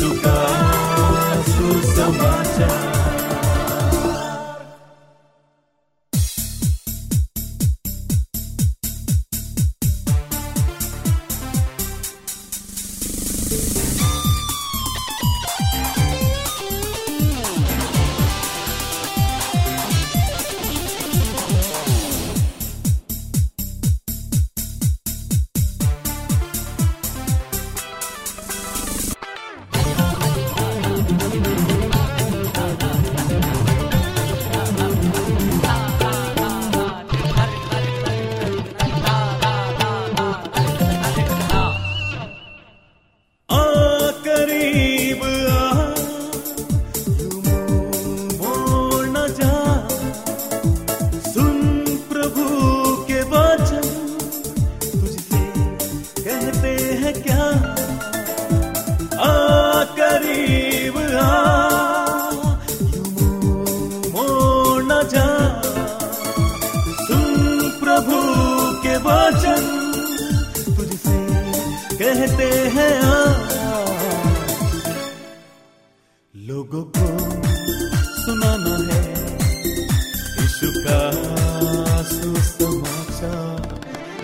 यीशु का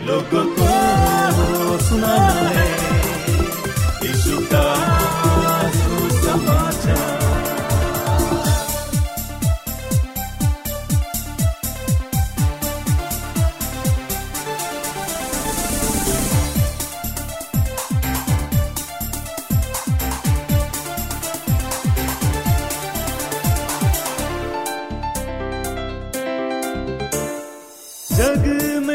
लोगों को सुनाना है यीशु का सुसमाचार। जग में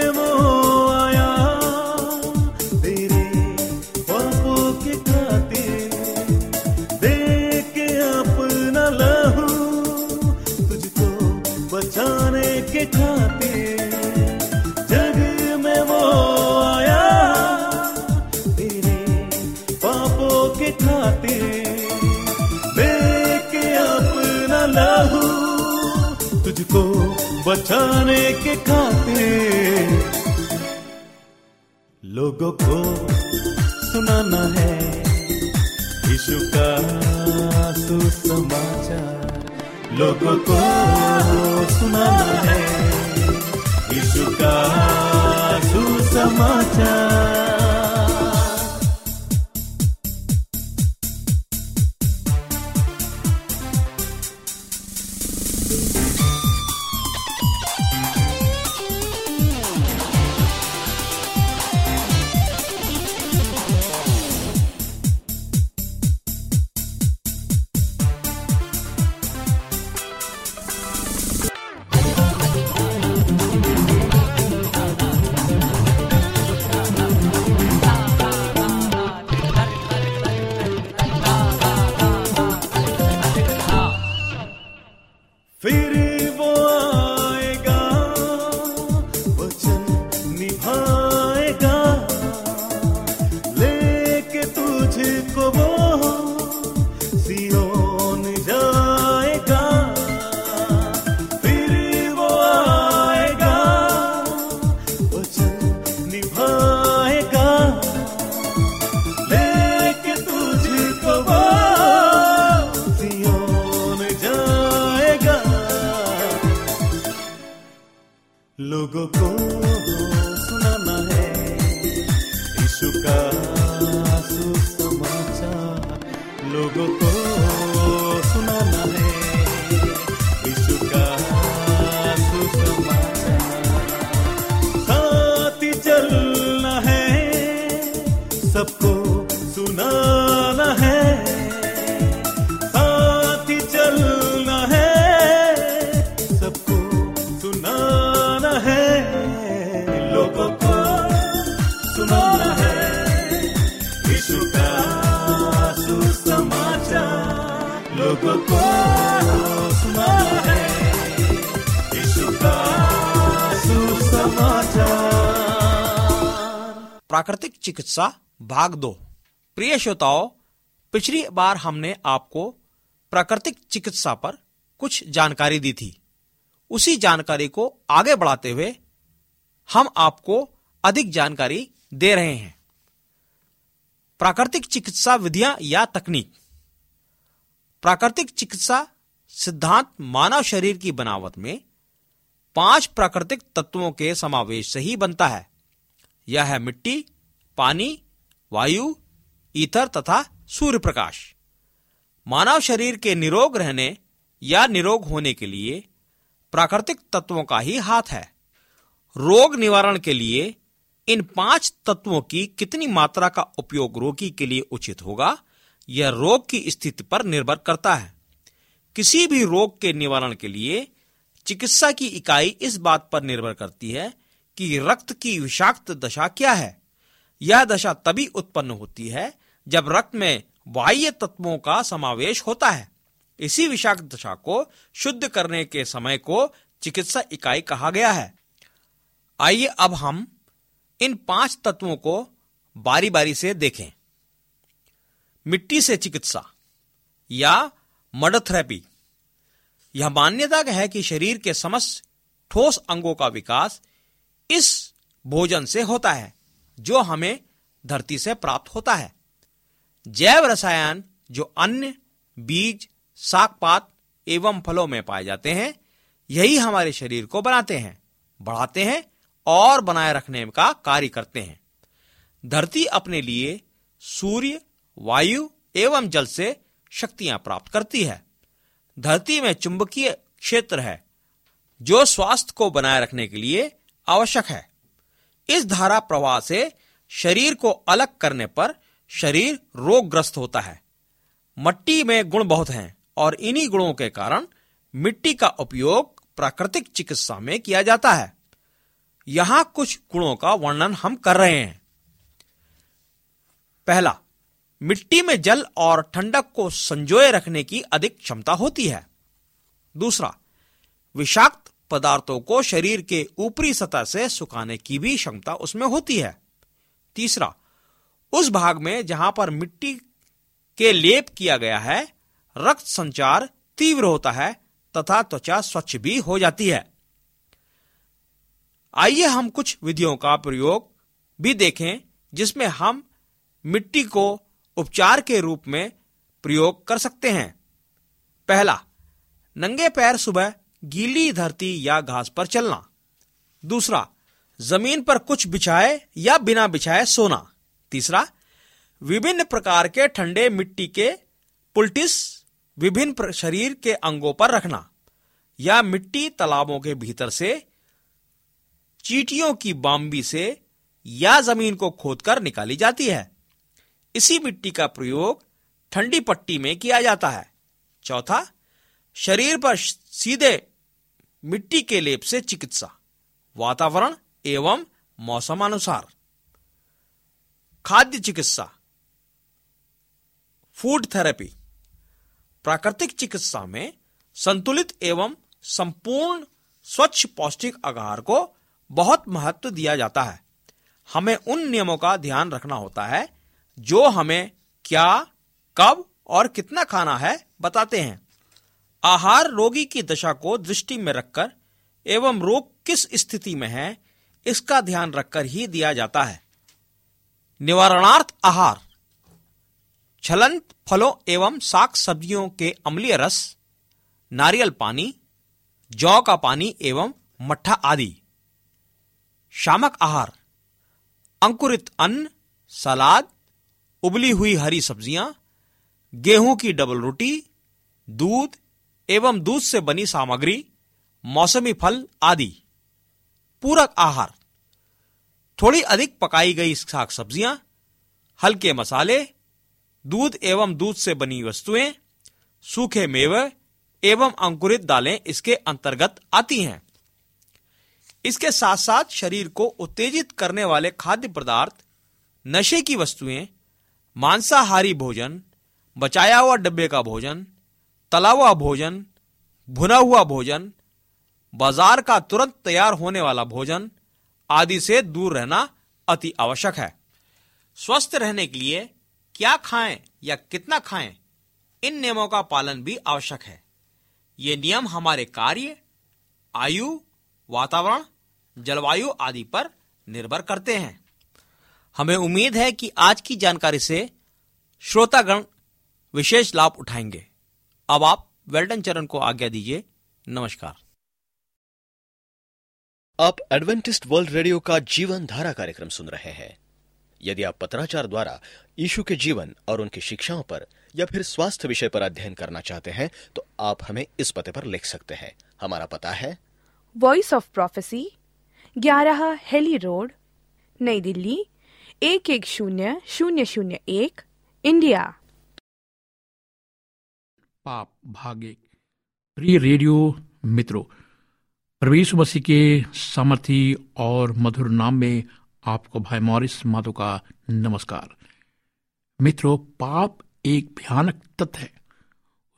प्राकृतिक चिकित्सा, भाग दो। प्रिय श्रोताओं, पिछली बार हमने आपको प्राकृतिक चिकित्सा पर कुछ जानकारी दी थी। उसी जानकारी को आगे बढ़ाते हुए हम आपको अधिक जानकारी दे रहे हैं। प्राकृतिक चिकित्सा विधियाँ या तकनीक। प्राकृतिक चिकित्सा सिद्धांत मानव शरीर की बनावट में पाँच प्राकृतिक तत्वों के समावेश से ही बनता है। यह है मिट्टी, पानी, वायु, ईथर तथा सूर्य प्रकाश मानव शरीर के निरोग रहने या निरोग होने के लिए प्राकृतिक तत्वों का ही हाथ है। रोग निवारण के लिए इन पाँच तत्वों की कितनी मात्रा का उपयोग रोगी के लिए उचित होगा यह रोग की स्थिति पर निर्भर करता है। किसी भी रोग के निवारण के लिए चिकित्सा की इकाई इस बात पर निर्भर करती है कि रक्त की विषाक्त दशा क्या है। यह दशा तभी उत्पन्न होती है जब रक्त में बाह्य तत्वों का समावेश होता है। इसी विषाक्त दशा को शुद्ध करने के समय को चिकित्सा इकाई कहा गया है। आइए अब हम इन पाँच तत्वों को बारी बारी से देखें। मिट्टी से चिकित्सा या मड थेरेपी। यह मान्यता है कि शरीर के समस्त ठोस अंगों का विकास इस भोजन से होता है, जो हमें धरती से प्राप्त होता है। जैव रसायन, जो अन्य बीज साग पात एवं फलों में पाए जाते हैं, यही हमारे शरीर को बनाते हैं, बढ़ाते हैं और बनाए रखने का कार्य करते हैं। धरती अपने लिए सूर्य वायु एवं जल से शक्तियाँ प्राप्त करती है। धरती में चुंबकीय क्षेत्र है, जो स्वास्थ्य को बनाए रखने के लिए आवश्यक है। इस धारा प्रवाह से शरीर को अलग करने पर शरीर रोगग्रस्त होता है। मट्टी में गुण बहुत हैं और इन्हीं गुणों के कारण मिट्टी का उपयोग प्राकृतिक चिकित्सा में किया जाता है। यहाँ कुछ गुणों का वर्णन हम कर रहे हैं। पहला मिट्टी में जल और ठंडक को संजोए रखने की अधिक क्षमता होती है। दूसरा, विषाक्त पदार्थों को शरीर के ऊपरी सतह से सुखाने की भी क्षमता उसमें होती है। तीसरा, उस भाग में जहाँ पर मिट्टी के लेप किया गया है, रक्त संचार तीव्र होता है तथा त्वचा स्वच्छ भी हो जाती है। आइए हम कुछ विधियों का प्रयोग भी देखें, जिसमें हम मिट्टी को उपचार के रूप में प्रयोग कर सकते हैं। पहला, नंगे पैर सुबह गीली धरती या घास पर चलना। दूसरा, ज़मीन पर कुछ बिछाए या बिना बिछाए सोना। तीसरा, विभिन्न प्रकार के ठंडे मिट्टी के पुलटिस विभिन्न शरीर के अंगों पर रखना या मिट्टी तालाबों के भीतर से चीटियों की बाम्बी से या ज़मीन को खोदकर निकाली जाती है। इसी मिट्टी का प्रयोग ठंडी पट्टी में किया जाता है। चौथा, शरीर पर सीधे मिट्टी के लेप से चिकित्सा, वातावरण एवं मौसम अनुसार खाद्य चिकित्सा फ़ूड थेरेपी प्राकृतिक चिकित्सा में संतुलित एवं संपूर्ण स्वच्छ पौष्टिक आहार को बहुत महत्व दिया जाता है। हमें उन नियमों का ध्यान रखना होता है जो हमें क्या, कब और कितना खाना है बताते हैं। आहार रोगी की दशा को दृष्टि में रखकर एवं रोग किस स्थिति में है, इसका ध्यान रखकर ही दिया जाता है। निवारणार्थ आहार छलंत फलों एवं साग सब्जियों के अम्लीय रस, नारियल पानी, जौ का पानी एवं मट्ठा आदि। शामक आहार, अंकुरित अन्न, सलाद उबली हुई हरी सब्ज़ियाँ, गेहूँ की डबल रोटी, दूध एवं दूध से बनी सामग्री, मौसमी फल आदि। पूरक आहार। थोड़ी अधिक पकाई गई साग सब्ज़ियाँ, हल्के मसाले, दूध एवं दूध से बनी वस्तुएँ, सूखे मेवे एवं अंकुरित दालें इसके अंतर्गत आती हैं। इसके साथ साथ शरीर को उत्तेजित करने वाले खाद्य पदार्थ, नशे की वस्तुएँ मांसाहारी भोजन, बचाया हुआ डब्बे का भोजन, तला हुआ भोजन, भुना हुआ भोजन, बाज़ार का तुरंत तैयार होने वाला भोजन आदि से दूर रहना अति आवश्यक है। स्वस्थ रहने के लिए क्या खाएँ या कितना खाएँ, इन नियमों का पालन भी आवश्यक है। ये नियम हमारे कार्य, आयु, वातावरण, जलवायु आदि पर निर्भर करते हैं। हमें उम्मीद है कि आज की जानकारी से श्रोतागण विशेष लाभ उठाएँगे। अब आप वेल्टन चरण को आज्ञा दीजिए। नमस्कार। आप एडवेंटिस्ट वर्ल्ड रेडियो का जीवन धारा कार्यक्रम सुन रहे हैं। यदि आप पत्राचार द्वारा यीशु के जीवन और उनकी शिक्षाओं पर या फिर स्वास्थ्य विषय पर अध्ययन करना चाहते हैं तो आप हमें इस पते पर लिख सकते हैं। हमारा पता है। वॉइस ऑफ़ प्रोफेसी ग्यारह हेली रोड नई दिल्ली एक एक शून्य शून्य शून्य एक, इंडिया। पाप भाग प्रिय रेडियो मित्रों, प्रवेश मसीह के सामर्थी और मधुर नाम में आपको भाई मॉरिस माधो का नमस्कार। मित्रों, पाप एक भयानक तत्व है।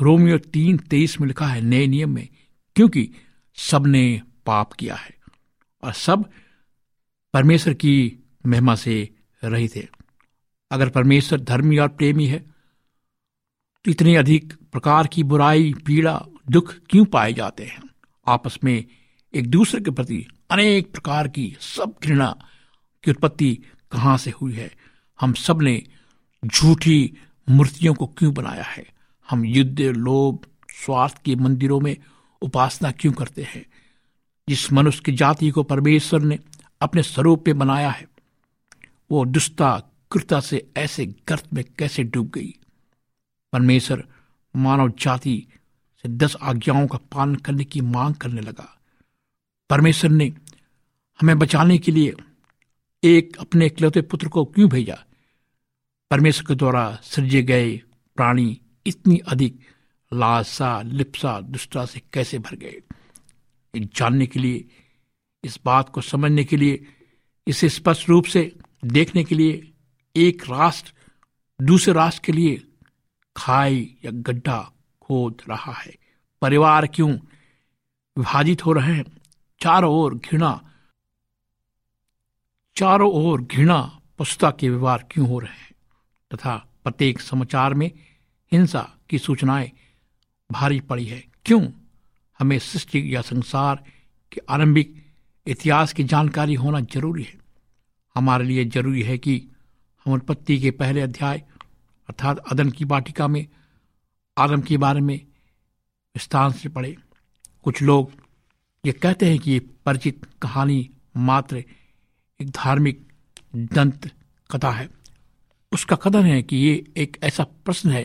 रोमियो तीन तेईस में लिखा है नए नियम में, क्योंकि सबने पाप किया है और सब परमेश्वर की महिमा से रहित थे। अगर परमेश्वर धर्मी और प्रेमी है तो इतने अधिक प्रकार की बुराई, पीड़ा, दुख क्यों पाए जाते हैं? आपस में एक दूसरे के प्रति अनेक प्रकार की सब घृणा की उत्पत्ति कहाँ से हुई है? हम सबने झूठी मूर्तियों को क्यों बनाया है? हम युद्ध, लोभ, स्वार्थ के मंदिरों में उपासना क्यों करते हैं? जिस मनुष्य की जाति को परमेश्वर ने अपने स्वरूप में बनाया है वो दुष्टा कृता से ऐसे गर्त में कैसे डूब गई? परमेश्वर मानव जाति से दस आज्ञाओं का पालन करने की मांग करने लगा। परमेश्वर ने हमें बचाने के लिए एक अपने इकलौते पुत्र को क्यों भेजा? परमेश्वर के द्वारा सृजे गए प्राणी इतनी अधिक लालसा, लिप्सा, दुष्टा से कैसे भर गए? जानने के लिए, इस बात को समझने के लिए, इसे स्पष्ट रूप से देखने के लिए एक राष्ट्र दूसरे राष्ट्र के लिए खाई या गड्ढा खोद रहा है। परिवार क्यों विभाजित हो रहे हैं? चारों ओर घृणा, चारों ओर घृणा पशुता के व्यवहार क्यों हो रहे हैं? तथा प्रत्येक समाचार में हिंसा की सूचनाएँ भारी पड़ी है। क्यों? हमें सृष्टि या संसार के आरंभिक इतिहास की जानकारी होना ज़रूरी है। हमारे लिए ज़रूरी है कि हम उत्पत्ति के पहले अध्याय अर्थात अदन की वाटिका में आदम के बारे में विस्तार से पढ़े। कुछ लोग ये कहते हैं कि ये परिचित कहानी मात्र एक धार्मिक दंत कथा है। उसका कथन है कि ये एक ऐसा प्रश्न है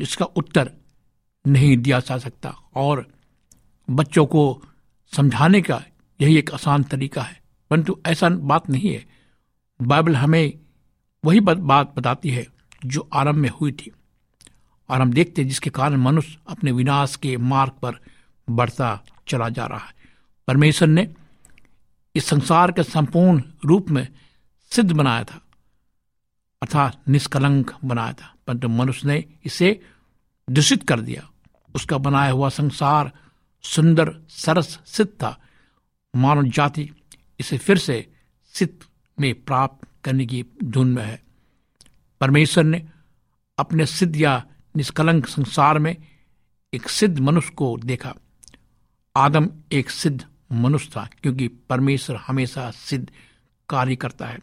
जिसका उत्तर नहीं दिया जा सकता और बच्चों को समझाने का यही एक आसान तरीका है। परंतु ऐसा बात नहीं है। बाइबल हमें वही बात बताती है जो आरंभ में हुई थी। और हम देखते हैं जिसके कारण मनुष्य अपने विनाश के मार्ग पर बढ़ता चला जा रहा है। परमेश्वर ने इस संसार के संपूर्ण रूप में सिद्ध बनाया था, अर्थात निष्कलंक बनाया था। परंतु मनुष्य ने इसे दूषित कर दिया। उसका बनाया हुआ संसार सुंदर, सरस, सिद्ध था। मानव जाति इसे फिर से सिद्ध में प्राप्त करने की धुन में है। परमेश्वर ने अपने सिद्ध या निष्कलंक संसार में एक सिद्ध मनुष्य को देखा। आदम एक सिद्ध मनुष्य था, क्योंकि परमेश्वर हमेशा सिद्ध कार्य करता है।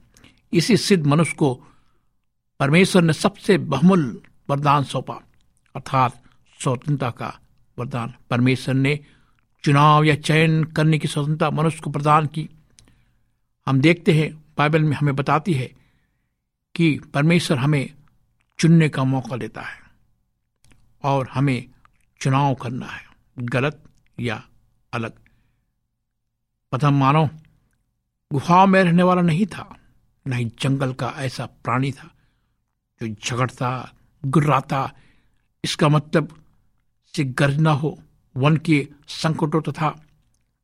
इसी सिद्ध मनुष्य को परमेश्वर ने सबसे बहुमूल्य वरदान सौंपा, अर्थात स्वतंत्रता का वरदान। परमेश्वर ने चुनाव या चयन करने की स्वतंत्रता मनुष्य को प्रदान की। हम देखते हैं, बाइबल में हमें बताती है कि परमेश्वर हमें चुनने का मौका देता है और हमें चुनाव करना है, गलत या अलग। प्रथम मानव गुफाओं में रहने वाला नहीं था, न ही जंगल का ऐसा प्राणी था जो झगड़ता, गुर्राता। इसका मतलब से गर्जना हो, वन के संकटों तथा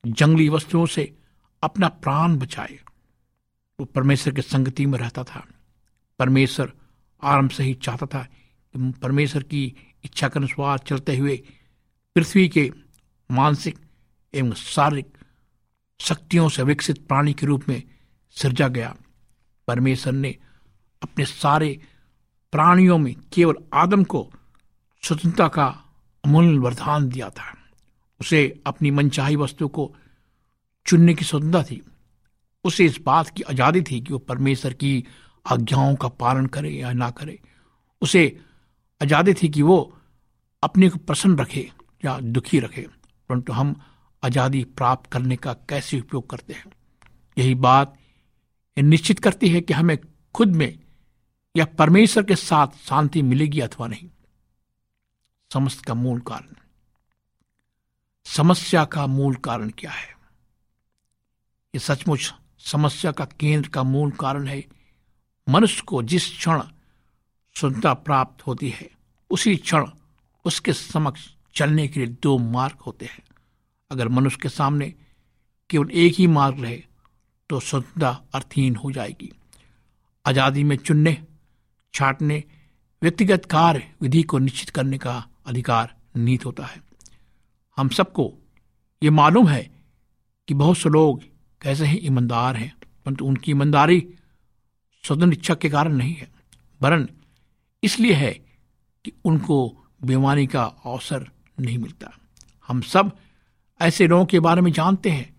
जंगली वस्तुओं से अपना प्राण बचाए। वो परमेश्वर के संगति में रहता था। परमेश्वर आरंभ से ही चाहता था कि परमेश्वर की इच्छा के अनुसार चलते हुए पृथ्वी के मानसिक एवं शारीरिक शक्तियों से विकसित प्राणी के रूप में सृजा गया। परमेश्वर ने अपने सारे प्राणियों में केवल आदम को स्वतंत्रता का अमूल्य वरदान दिया था। उसे अपनी मनचाही वस्तु को चुनने की स्वतंत्रता थी। उसे इस बात की आज़ादी थी कि वो परमेश्वर की आज्ञाओं का पालन करे या ना करे। उसे आज़ादी थी कि वो अपने को प्रसन्न रखे या दुखी रखे। परंतु हम आज़ादी प्राप्त करने का कैसे उपयोग करते हैं? यही बात निश्चित करती है कि हमें खुद में या परमेश्वर के साथ शांति मिलेगी अथवा नहीं। समस्त का मूल कारण। समस्या का मूल कारण क्या है? ये सचमुच समस्या का केंद्र का मूल कारण है, मनुष्य को जिस क्षण स्वतंत्रता प्राप्त होती है, उसी क्षण उसके समक्ष चलने के लिए दो मार्ग होते हैं। अगर मनुष्य के सामने केवल एक ही मार्ग रहे तो स्वतंत्रता अर्थहीन हो जाएगी। आज़ादी में चुनने, छाटने, व्यक्तिगत कार्य, विधि को निश्चित करने का अधिकार नीत होता है। हम सबको ये मालूम है कि बहुत से लोग कैसे ही ईमानदार हैं, परंतु उनकी ईमानदारी स्वतंत्र इच्छा के कारण नहीं है। वरन इसलिए है कि उनको बीमारी का अवसर नहीं मिलता। हम सब ऐसे लोगों के बारे में जानते हैं,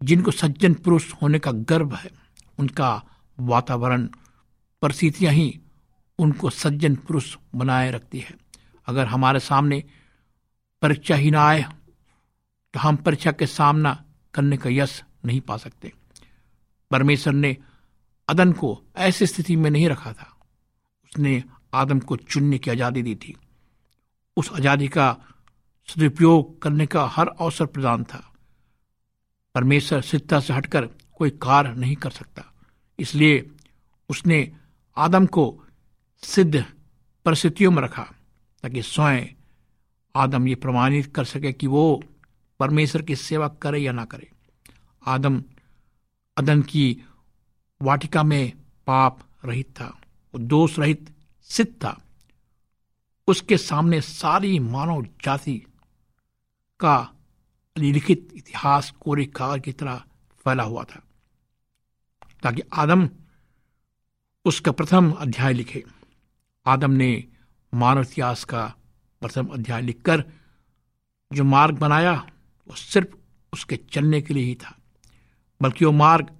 जिनको सज्जन पुरुष होने का गर्व है। उनका वातावरण, परिस्थितियाँ ही उनको सज्जन पुरुष बनाए रखती है। अगर हमारे सामने परीक्षा ही ना आए तो हम परीक्षा के सामना करने का यश नहीं पा सकते। परमेश्वर ने अदन को ऐसी स्थिति में नहीं रखा था। उसने आदम को चुनने की आज़ादी दी थी। उस आज़ादी का सदुपयोग करने का हर अवसर प्रदान था। परमेश्वर सिद्धता से हटकर कोई कार्य नहीं कर सकता। इसलिए उसने आदम को सिद्ध परिस्थितियों में रखा, ताकि स्वयं आदम ये प्रमाणित कर सके कि वो परमेश्वर की सेवा करे या ना करे। आदम अदन की वाटिका में पाप रहित था वो दोष रहित सिद्ध था। उसके सामने सारी मानव जाति का लिखित इतिहास कोरे कागज़ की तरह फैला हुआ था, ताकि आदम उसका प्रथम अध्याय लिखे। आदम ने मानव इतिहास का प्रथम अध्याय लिखकर जो मार्ग बनाया, वो सिर्फ़ उसके चलने के लिए ही था। बल्कि वो मार्ग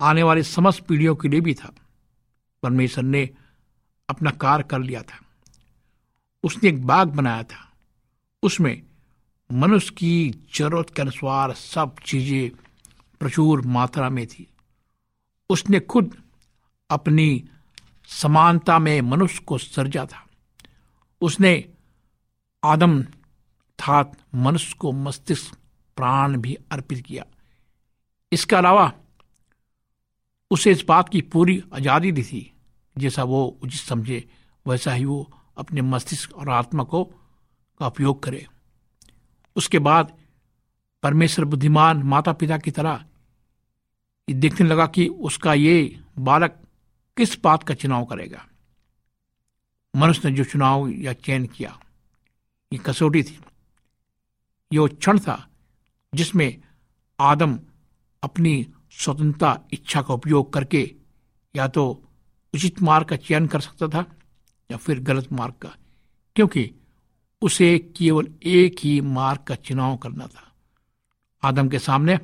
आने वाली समस्त पीढ़ियों के लिए भी था। परमेश्वर ने अपना कार्य कर लिया था। उसने एक बाग बनाया था। उसमें मनुष्य की ज़रूरत के अनुसार सब चीज़ें प्रचुर मात्रा में थी। उसने खुद अपनी समानता में मनुष्य को सर्जा था। उसने आदम था, मनुष्य को मस्तिष्क प्राण भी अर्पित किया। इसके अलावा उसे इस बात की पूरी आज़ादी दी थी, जैसा वो उचित समझे, वैसा ही वो अपने मस्तिष्क और आत्मा को का उपयोग करे। उसके बाद परमेश्वर बुद्धिमान माता पिता की तरह देखने लगा कि उसका ये बालक किस बात का चुनाव करेगा। मनुष्य ने जो चुनाव या चयन किया, ये कसौटी थी। ये वो क्षण था जिसमें आदम अपनी स्वतंत्रता इच्छा का उपयोग करके या तो उचित मार्ग का चयन कर सकता था या फिर गलत मार्ग का, क्योंकि उसे केवल एक ही मार्ग का चुनाव करना था। आदम के सामने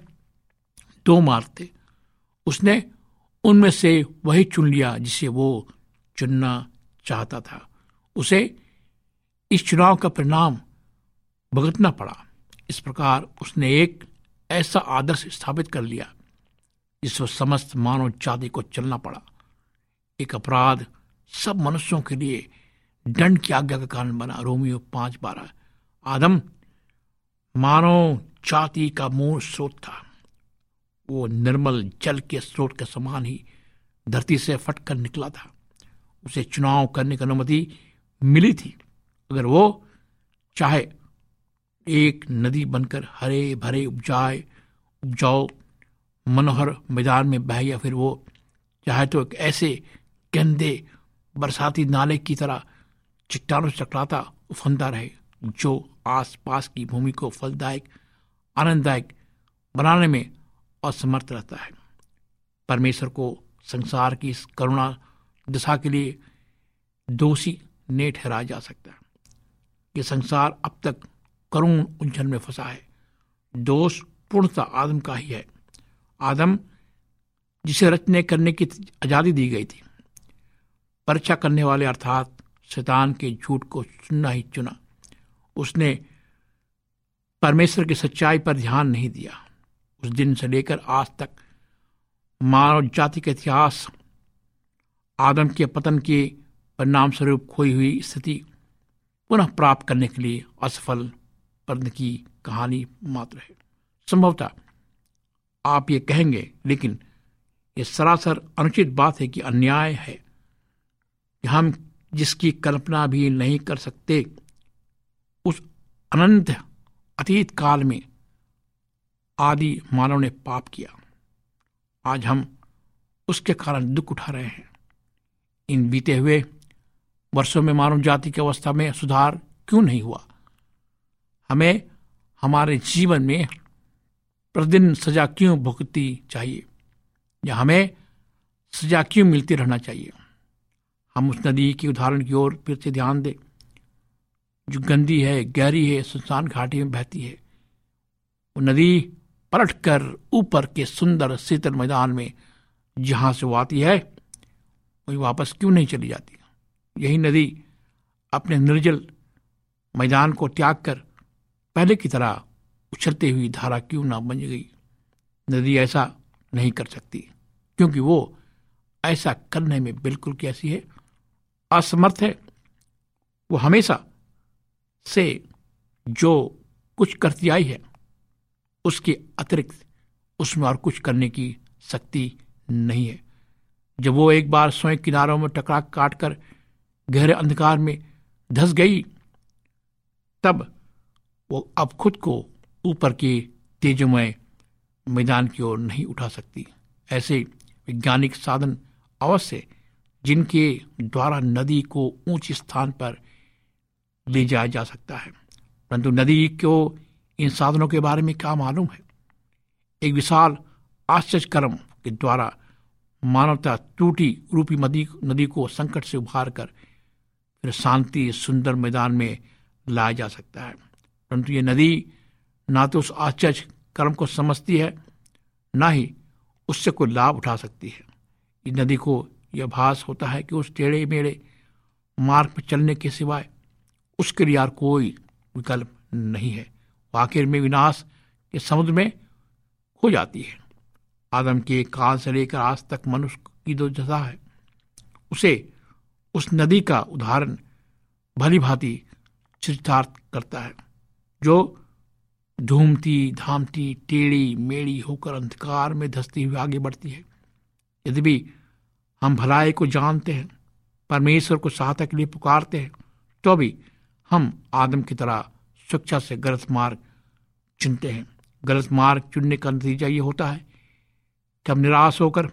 दो मार्ग थे। उसने उनमें से वही चुन लिया जिसे वो चुनना चाहता था। उसे इस चुनाव का परिणाम भुगतना पड़ा। इस प्रकार उसने एक ऐसा आदर्श स्थापित कर लिया जिस पर समस्त मानव जाति को चलना पड़ा। एक अपराध सब मनुष्यों के लिए दंड की आज्ञा का कारण बना। रोमियो पाँच बारह। आदम, मानव जाति का मूल स्रोत था। वो निर्मल जल के स्रोत के समान ही धरती से फटकर निकला था। उसे चुनाव करने की अनुमति मिली थी। अगर वो चाहे एक नदी बनकर हरे भरे उपजाए, उपजाओ, मनोहर मैदान में बह या फिर वो चाहे तो एक ऐसे गंदे, बरसाती नाले की तरह चट्टानों से टकराता, उफंदा रहे, जो आसपास की भूमि को फलदायक, आनंददायक बनाने में असमर्थ रहता है। परमेश्वर को संसार की इस करुणा दशा के लिए दोषी ने ठहराया जा सकता है। ये संसार अब तक करुण उलझन में फंसा है। दोष पूर्णता आदम का ही है। आदम, जिसे रचने करने की आज़ादी दी गई थी, परीक्षा करने वाले अर्थात शैतान के झूठ को सुनना ही चुना। उसने परमेश्वर की सच्चाई पर ध्यान नहीं दिया। उस दिन से लेकर आज तक मानव जाति का इतिहास, आदम के पतन के परिणाम स्वरूप खोई हुई स्थिति पुनः प्राप्त करने के लिए असफल पर्द की कहानी मात्र है। संभवतः आप ये कहेंगे, लेकिन ये सरासर अनुचित बात है कि अन्याय है। कि हम जिसकी कल्पना भी नहीं कर सकते, उस अनंत अतीत काल में आदि मानव ने पाप किया। आज हम उसके कारण दुख उठा रहे हैं। इन बीते हुए वर्षों में मानव जाति की अवस्था में सुधार क्यों नहीं हुआ? हमें हमारे जीवन में प्रतिदिन सजा क्यों भुगती चाहिए, या हमें सजा क्यों मिलती रहना चाहिए। हम उस नदी के उदाहरण की ओर फिर से ध्यान दें। जो गंदी है, गहरी है, सुनसान घाटी में बहती है, वो नदी पलट कर ऊपर के सुंदर शीतल मैदान में जहाँ से वो आती है, वही वापस क्यों नहीं चली जाती? यही नदी अपने निर्जल मैदान को त्याग कर पहले की तरह उछलती हुई धारा क्यों ना बन गई? नदी ऐसा नहीं कर सकती, क्योंकि वो ऐसा करने में बिल्कुल कैसी है। असमर्थ है। वो हमेशा से जो कुछ करती आई है, उसके अतिरिक्त उसमें और कुछ करने की शक्ति नहीं है। जब वो एक बार स्वयं किनारों में टकरा काट कर गहरे अंधकार में धस गई, तब वो अब खुद को ऊपर के तेजमय मैदान की ओर नहीं उठा सकती। ऐसे वैज्ञानिक साधन अवश्य जिनके द्वारा नदी को ऊंच स्थान पर ले जाया जा सकता है। परंतु नदी को इन साधनों के बारे में क्या मालूम है? एक विशाल आश्चर्य कर्म के द्वारा मानवता टूटी रूपी नदी नदी को संकट से उभार कर फिर शांति सुंदर मैदान में लाया जा सकता है। परंतु ये नदी ना तो उस आश्चर्य कर्म को समझती है, ना ही उससे कोई लाभ उठा सकती है। इस नदी को यह भास होता है कि उस टेढ़े मेढ़े मार्ग पर चलने के सिवाय उसके लिए यार कोई विकल्प नहीं है। आखिर में विनाश के समुद्र में हो जाती है। आदम के काल से लेकर आज तक मनुष्य की जो दशा है, उसे उस नदी का उदाहरण भली भांति चरितार्थ करता है। जो धूमती, धामती, टेढ़ी, मेढ़ी होकर अंधकार में धसती हुई आगे बढ़ती है। यदि भी हम भलाई को जानते हैं, परमेश्वर को सहायता के लिए पुकारते हैं तो भी हम आदम की तरह शिक्षा से गलत मार्ग चुनते हैं। गलत मार्ग चुनने का नतीजा ये होता है कि हम निराश होकर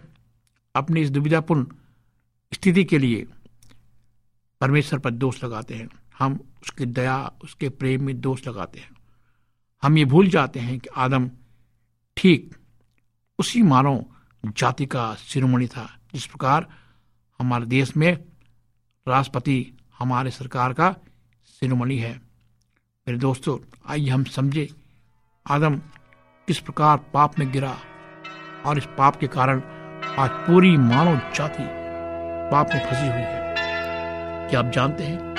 अपनी इस दुविधापूर्ण स्थिति के लिए परमेश्वर पर दोष लगाते हैं। हम उसकी दया, उसके प्रेम में दोष लगाते हैं। हम ये भूल जाते हैं कि आदम, ठीक, उसी मानव जाति का शिरोमणि था, जिस प्रकार हमारे देश में राष्ट्रपति, हमारे सरकार का शिरोमणि है। मेरे दोस्तों, आइए हम समझे, आदम किस प्रकार पाप में गिरा और इस पाप के कारण आज पूरी मानव जाति पाप में फंसी हुई है। क्या आप जानते हैं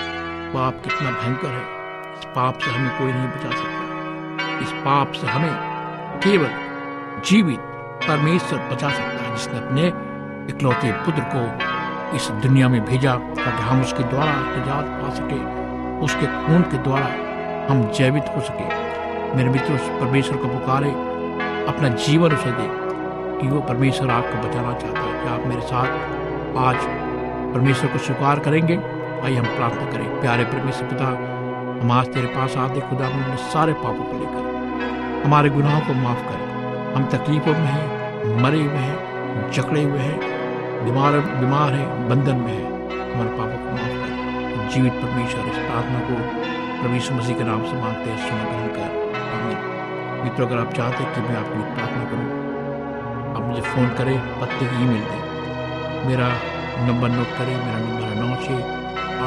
पाप कितना भयंकर है। इस पाप से हमें कोई नहीं बचा सकता। इस पाप से हमें केवल जीवित परमेश्वर बचा सकता है, जिसने अपने इकलौते पुत्र को इस दुनिया में भेजा, ताकि हम उसके द्वारा निजात पा सके, उसके खून के द्वारा हम जैवित हो सके। मेरे मित्र उस परमेश्वर को पुकारे, अपना जीवन उसे दे, कि वो परमेश्वर आपको बचाना चाहता है। कि आप मेरे साथ आज परमेश्वर को स्वीकार करेंगे? आइए हम प्रार्थना करें। प्यारे परमेश्वर पिता, हम आज तेरे पास आते खुदा अपने सारे पापों को लेकर। हमारे गुनाहों को माफ़ कर। हम तकलीफों में हैं, मरे हुए हैं, जकड़े हुए हैं, बीमार बीमार हैं, बंधन में हैं। हमारे पापों को माफ़ कर। जीवित परमेश्वर, इस प्रार्थना को यीशु मसीह के नाम से मांगते हैं सुन ग्रहण कर। मित्रों, अगर आप चाहते हैं कि मैं आपकी प्रार्थना करूँ, आप मुझे फ़ोन करें, पत्ते ई मेल दें। मेरा नंबर नोट करें, मेरा नंबर है नौ छः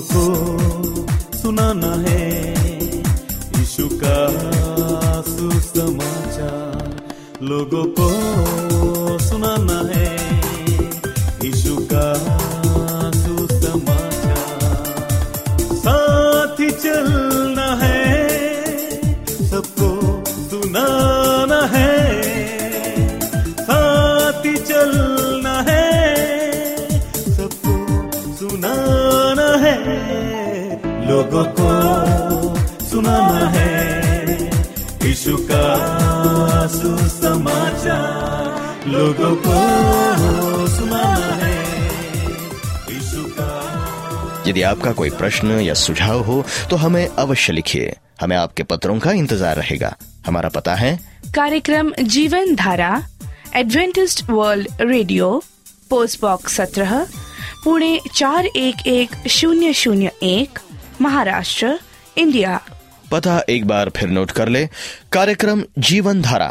को सुनाना है यीशु का सुसमाचार। लोगों को सुनाना है यीशु का लोगों को सुनाना है। यदि आपका कोई प्रश्न या सुझाव हो तो हमें अवश्य लिखिए। हमें आपके पत्रों का इंतज़ार रहेगा। हमारा पता है। कार्यक्रम Jeevan Dhara Adventist World Radio post box सत्रह पुणे चार एक एक शून्य शून्य एक महाराष्ट्र इंडिया पता एक बार फिर नोट कर ले। कार्यक्रम Jeevan Dhara